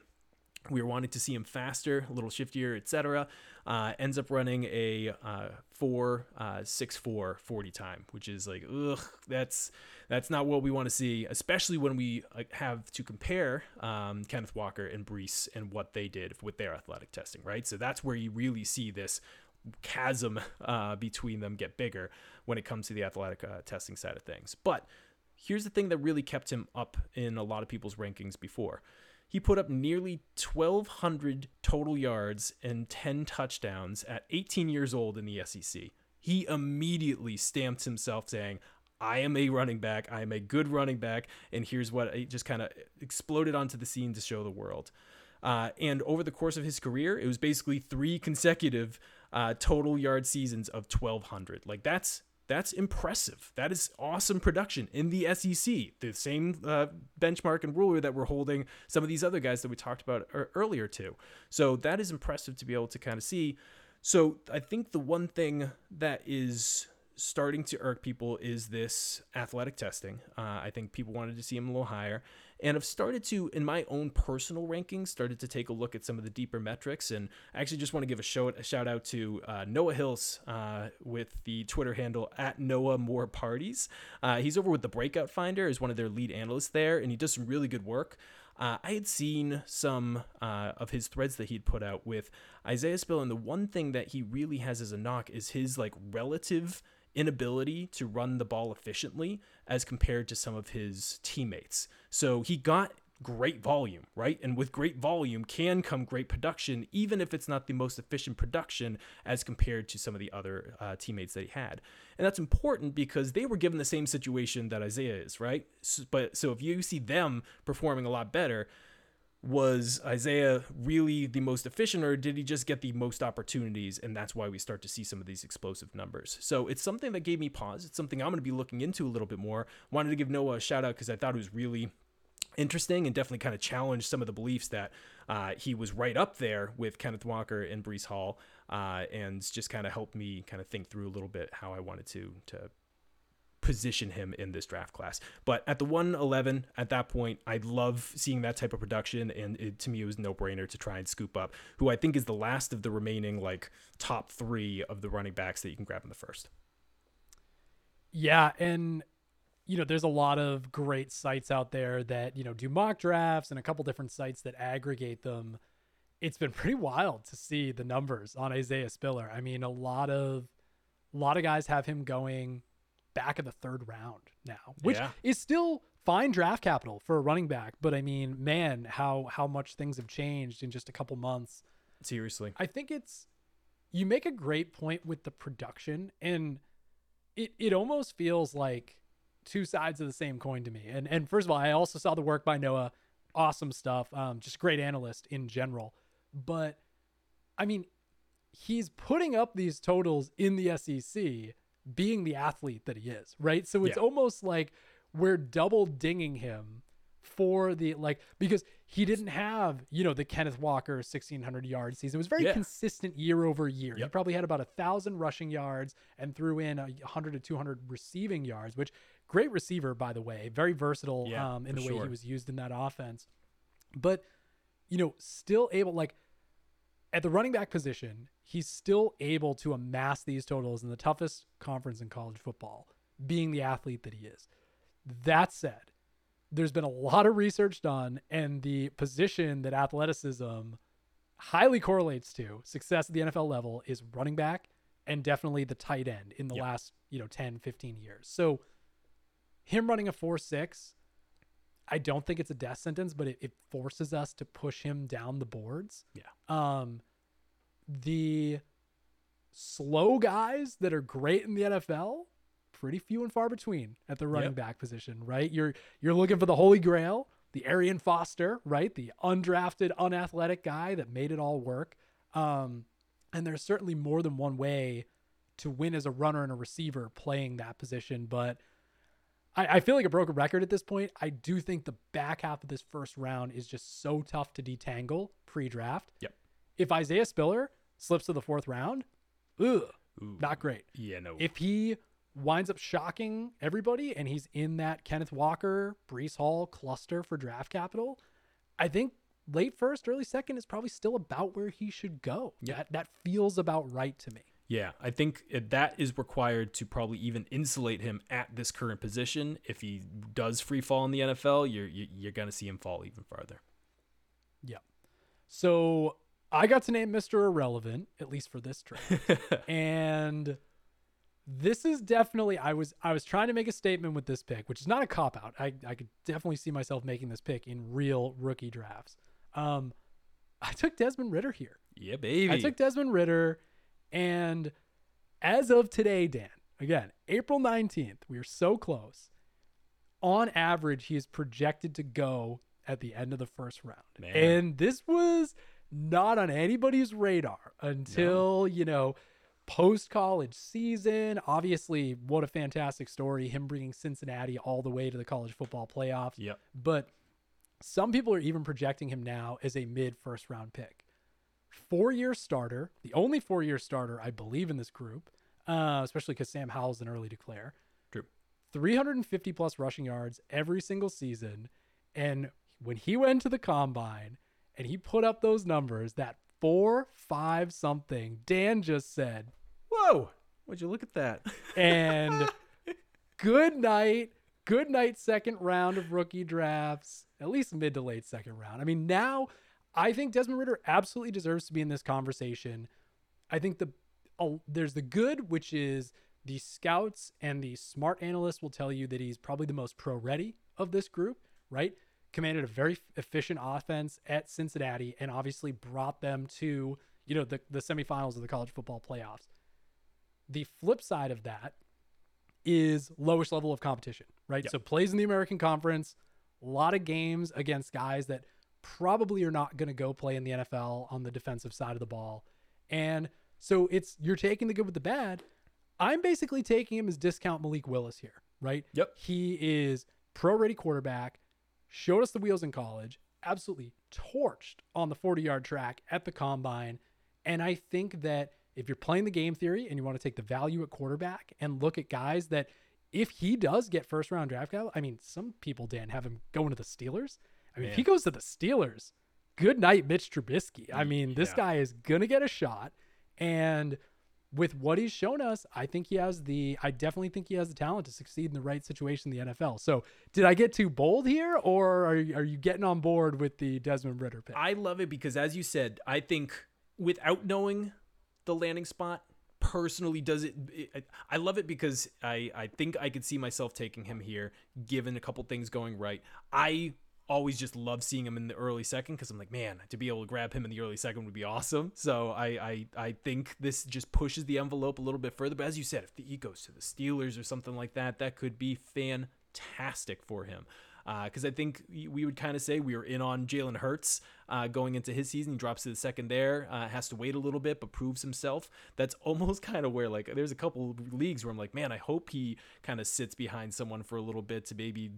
We were wanting to see him faster, a little shiftier, etc. Uh, ends up running a uh, four uh, six four 40 time, which is like, ugh, that's that's not what we want to see, especially when we uh, have to compare um, Kenneth Walker and Breece and what they did with their athletic testing, right? So that's where you really see this chasm uh, between them get bigger when it comes to the athletic uh, testing side of things. But here's the thing that really kept him up in a lot of people's rankings before he put up nearly 1,200 total yards and 10 touchdowns at 18 years old in the SEC. He immediately stamped himself saying, I am a running back. I am a good running back. And here's what it just kind of exploded onto the scene to show the world. Uh, and over the course of his career, it was basically three consecutive uh, total yard seasons of 1,200. Like that's that's impressive. That is awesome production in the SEC, the same uh, benchmark and ruler that we're holding some of these other guys that we talked about earlier to. So that is impressive to be able to kind of see. So I think the one thing that is starting to irk people is this athletic testing. Uh, I think people wanted to see him a little higher and I've started to, in my own personal rankings, started to take a look at some of the deeper metrics. And I actually just want to give a, show, a shout out to uh, Noah Hills uh, with the Twitter handle at Noah More Parties. Uh, he's over with the Breakout Finder as one of their lead analysts there, and he does some really good work. Uh, I had seen some uh, of his threads that he'd put out with Isaiah Spill, and the one thing that he really has as a knock is his like relative inability to run the ball efficiently as compared to some of his teammates. So he got great volume, right? And with great volume can come great production, even if it's not the most efficient production as compared to some of the other uh, teammates that he had. And that's important because they were given the same situation that Isaiah is, right? So, but so if you see them performing a lot better, was Isaiah really the most efficient, or did he just get the most opportunities? And that's why we start to see some of these explosive numbers. So it's something that gave me pause. It's something I'm going to be looking into a little bit more. Wanted to give Noah a shout out because I thought it was really interesting and definitely kind of challenged some of the beliefs that uh, he was right up there with Kenneth Walker and Breece Hall, uh, and just kind of helped me kind of think through a little bit how I wanted to to position him in this draft class. But at the 111, at that point, I love seeing that type of production, and it, to me, it was no brainer to try and scoop up who I think is the last of the remaining like top three of the running backs that you can grab in the first. Yeah, and you know, there's a lot of great sites out there that you know do mock drafts and a couple different sites that aggregate them. It's been pretty wild to see the numbers on Isaiah Spiller. I mean, a lot of a lot of guys have him going back of the third round now, which yeah. is still fine draft capital for a running back. But I mean, man, how how much things have changed in just a couple months. Seriously, I think it's you make a great point with the production, and it it almost feels like two sides of the same coin to me. And and first of all, I also saw the work by Noah, awesome stuff, um, just great analyst in general. But I mean, he's putting up these totals in the SEC being the athlete that he is, right? So it's yeah. almost like we're double dinging him for the like because he didn't have you know the Kenneth Walker 1600 yard season. It was very yeah. consistent year over year. Yep. He probably had about a thousand rushing yards and threw in a 100 to 200 receiving yards, which great receiver by the way, very versatile yeah, um, in the way sure. he was used in that offense. But you know, still able like at the running back position, he's still able to amass these totals in the toughest conference in college football, being the athlete that he is. That said, there's been a lot of research done, and the position that athleticism highly correlates to success at the NFL level is running back and definitely the tight end in the yep. last, you know, 10, 15 years. So him running a 4 6, I don't think it's a death sentence, but it, it forces us to push him down the boards. Yeah. Um, the slow guys that are great in the NFL, pretty few and far between at the running yep. back position, right? You're you're looking for the holy grail, the Arian Foster, right? The undrafted, unathletic guy that made it all work. Um, and there's certainly more than one way to win as a runner and a receiver playing that position, but I, I feel like a broken record at this point. I do think the back half of this first round is just so tough to detangle pre-draft. Yep. If Isaiah Spiller slips to the fourth round, ugh, Ooh, not great. Yeah, no. If he winds up shocking everybody and he's in that Kenneth Walker, Breece Hall cluster for draft capital, I think late first, early second is probably still about where he should go. Yeah. That that feels about right to me. Yeah, I think that is required to probably even insulate him at this current position. If he does free fall in the NFL, you're you- you're gonna see him fall even farther. Yeah. So I got to name Mr. Irrelevant, at least for this draft. and this is definitely I was I was trying to make a statement with this pick, which is not a cop out. I, I could definitely see myself making this pick in real rookie drafts. Um I took Desmond Ridder here. Yeah, baby. I took Desmond Ridder, and as of today, Dan, again, April 19th, we are so close. On average, he is projected to go at the end of the first round. Man. And this was not on anybody's radar until, you know, post college season. Obviously, what a fantastic story. Him bringing Cincinnati all the way to the college football playoffs. Yep. But some people are even projecting him now as a mid first round pick. Four year starter, the only four year starter, I believe, in this group, uh, especially because Sam Howell's an early declare. True. 350 plus rushing yards every single season. And when he went to the combine and he put up those numbers, that four, five something, Dan just said, Whoa! Would you look at that? and good night, good night, second round of rookie drafts, at least mid to late second round. I mean, now I think Desmond Ridder absolutely deserves to be in this conversation. I think the uh, there's the good, which is the scouts and the smart analysts will tell you that he's probably the most pro ready of this group, right? Commanded a very efficient offense at Cincinnati and obviously brought them to, you know, the, the semifinals of the college football playoffs. The flip side of that is lowest level of competition, right? So plays in the American Conference, a lot of games against guys that probably are not going to go play in the NFL on the defensive side of the ball. And so it's you're taking the good with the bad. I'm basically taking him as discount Malik Willis here, right? Yep. He is pro ready quarterback, showed us the wheels in college, absolutely torched on the 40 yard track at the combine. And I think that if you're playing the game theory and you want to take the value at quarterback and look at guys that if he does get first round draft capital, I mean, some people, Dan, have him going to the Steelers. I mean, if he goes to the Steelers, good night, Mitch Trubisky. I mean, this Yeah. guy is going to get a shot. And with what he's shown us, I think he has the, I definitely think he has the talent to succeed in the right situation in the NFL. So did I get too bold here or are, you- are you getting on board with the Desmond Ridder pick? I love it because, as you said, I think without knowing the landing spot, personally does it, it I love it because I, I think I could see myself taking him here, given a couple things going right. I always just love seeing him in the early second because I'm like, man, to be able to grab him in the early second would be awesome. So I, I I think this just pushes the envelope a little bit further. But as you said, if he goes to the Steelers or something like that, that could be fantastic for him. Because I think we would kind of say we were in on Jalen Hurts uh, going into his season. He drops to the second there, uh, has to wait a little bit, but proves himself. That's almost kind of where, like, there's a couple leagues where I'm like, man, I hope he kind of sits behind someone for a little bit to maybe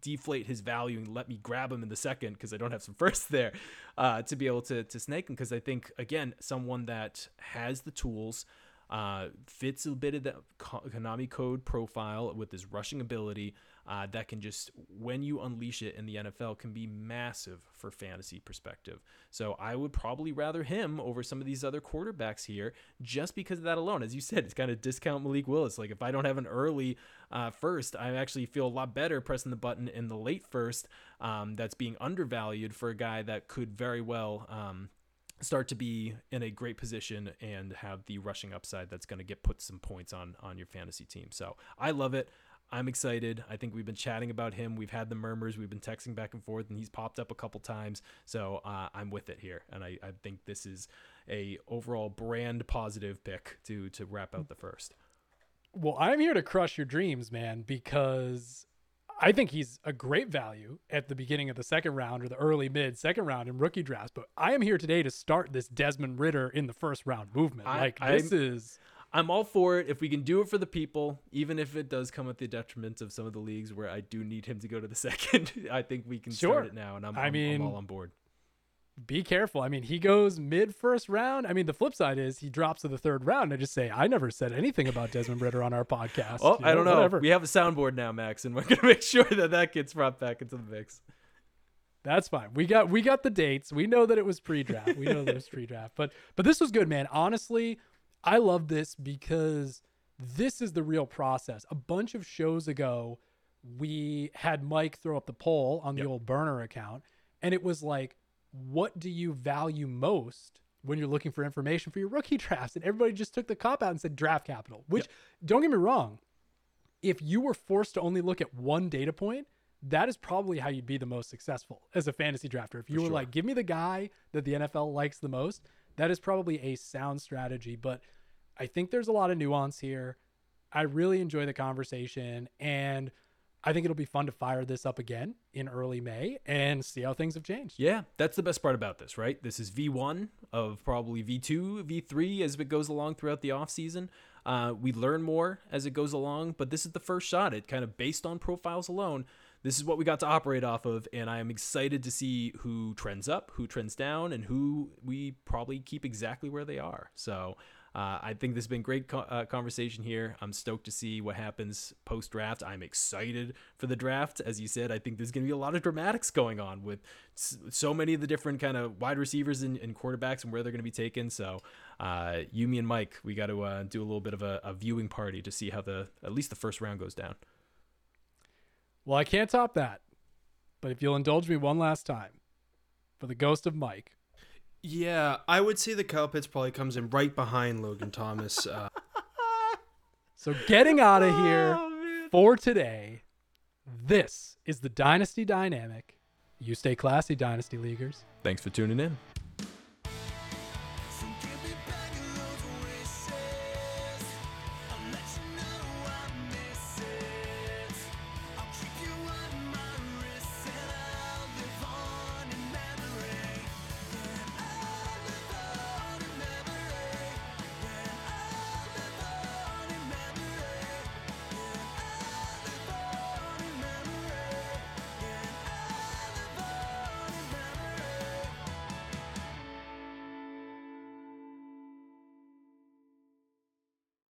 deflate his value and let me grab him in the second because I don't have some first there uh, to be able to, to snake him. Because I think, again, someone that has the tools. Uh, fits a bit of the Konami code profile with his rushing ability uh, that can just, when you unleash it in the NFL, can be massive for fantasy perspective. So I would probably rather him over some of these other quarterbacks here just because of that alone. As you said, it's kind of discount Malik Willis. Like if I don't have an early uh, first, I actually feel a lot better pressing the button in the late first um, that's being undervalued for a guy that could very well. Um, start to be in a great position and have the rushing upside that's going to get put some points on on your fantasy team. So I love it. I'm excited. I think we've been chatting about him. We've had the murmurs. We've been texting back and forth, and he's popped up a couple times. So uh, I'm with it here, and I, I think this is a overall brand positive pick to to wrap out the first. Well, I'm here to crush your dreams, man, because I think he's a great value at the beginning of the second round or the early mid second round in rookie drafts. But I am here today to start this Desmond Ridder in the first round movement. I- like this I'm- is I'm all for it if we can do it for the people, even if it does come at the detriment of some of the leagues where I do need him to go to the second. I think we can Sure. start it now, and I'm, I I'm, I'm all on board. be careful. I mean, he goes mid first round. I mean, the flip side is he drops to the third round. I just say I never said anything about Desmond Ridder on our podcast. Oh, You I don't know. Whatever. We have a soundboard now, Max, and we're gonna make sure that that gets brought back into the mix. That's fine. We got we got the dates. We know that it was pre-draft. We know that it was pre-draft. But but this was good, man. Honestly, I love this because this is the real process. A bunch of shows ago, we had Mike throw up the poll on the Yep. old burner account, and it was like, what do you value most when you're looking for information for your rookie drafts? And everybody just took the cop out and said draft capital, which don't get me wrong, if you were forced to only look at one data point, that is probably how you'd be the most successful as a fantasy drafter. If you were sure. like, give me the guy that the NFL likes the most, that is probably a sound strategy. But I think there's a lot of nuance here. I really enjoy the conversation and I think it'll be fun to fire this up again in early May and see how things have changed. Yeah, that's the best part about this, right? This is V1 of probably V2, V3 as it goes along throughout the offseason. Uh, we learn more as it goes along, but this is the first shot. It kind of based on profiles alone. This is what we got to operate off of, and I am excited to see who trends up, who trends down, and who we probably keep exactly where they are. So uh, I think this has been great co- uh, conversation here. I'm stoked to see what happens post draft. I'm excited for the draft. As you said, I think there's going to be a lot of dramatics going on with s- so many of the different kind of wide receivers and, and quarterbacks and where they're going to be taken. So uh, you, me, and Mike, we got to uh, do a little bit of a, a viewing party to see how the at least the first round goes down. Well, I can't top that. But if you'll indulge me one last time for the ghost of Mike, Yeah, I would say the Kyle Pitts probably comes in right behind Logan Thomas. Uh, So getting out of here for today, this is the Dynasty Dynamic. You stay classy, Dynasty Leaguers. Thanks for tuning in.